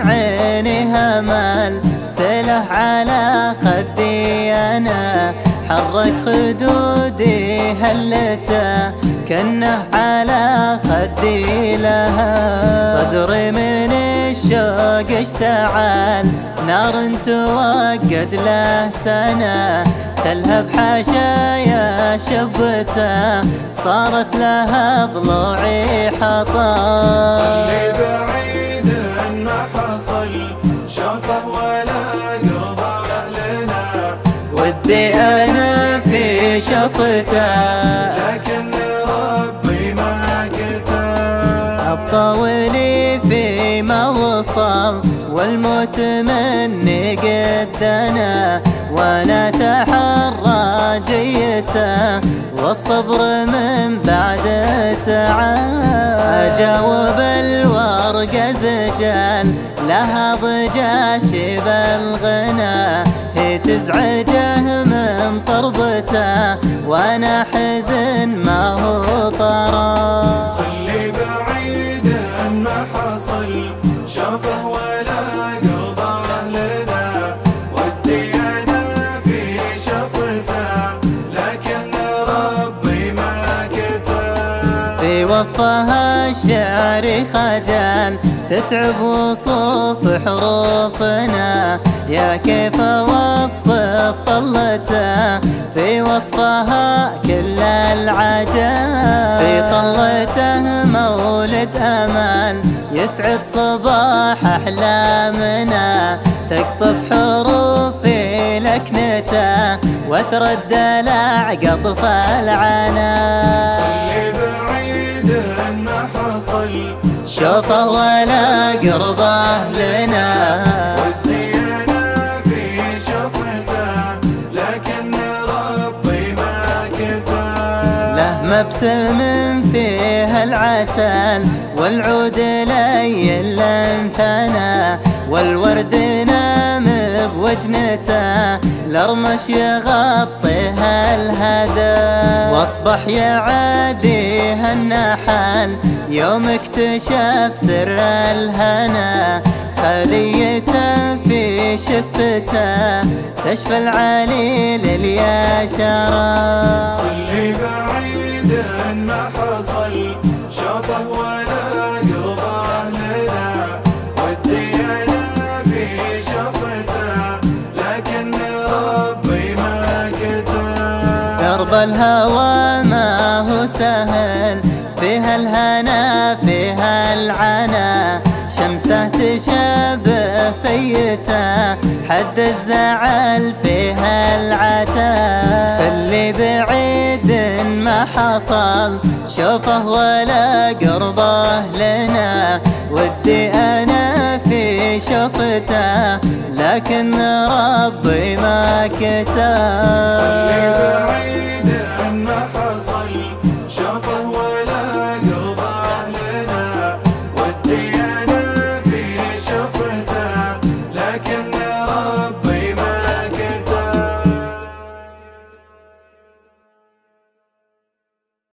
عينها مال سله على خدي أنا حرك خدودي هلته كنه على خدي لها. صدري من الشوق اشتعل نار توقد له سنة. تلهب حاشايا شبته صارت لها ضلوعي حطام اللي بعيد ما ودي أنا في شفته. لكن ربي ما كتب الطاولي فيما وصل والموت مني قدنا وأنا تحرى جيته والصبر من بعد تعال. أجاوب الورقة زجال لها ضجا شيب الغنى هي تزعجه من طربته وأنا حزن ما هو طرا. اللي بعيد ما حصل شافه ولا قرب أهلنا. ودي أنا في شفته لكن ربي ما كتب في وصفها الشعر خجل تتعب وصوف حروفنا. يا كيف اوصف طلته في وصفها كل العجل. في طلته مولد امل يسعد صباح احلامنا تقطف حروفي لكنته. واثر الدلع قطف العنا اللي بعيد ما حصل. شوفه ولا قربه لنا. كتب له مبسم فيه العسل والعود لين لنثنا والورد نام بوجنته الأرمش يغطيها الهدى وأصبح يعاديها النحل يوم اكتشف سر الهنا. خليته في شفته تشفى العليل اليشرى كتب درب الهوى ما هو سهل. فيها الهنا فيها العنا. شمسه تشبه فيته حد الزعل فيها العتا. خلي بعيد ما حصل. شوفه ولا قربه لنا. ودي أنا شفته لكن ربي ما كتب. بعيد ما حصل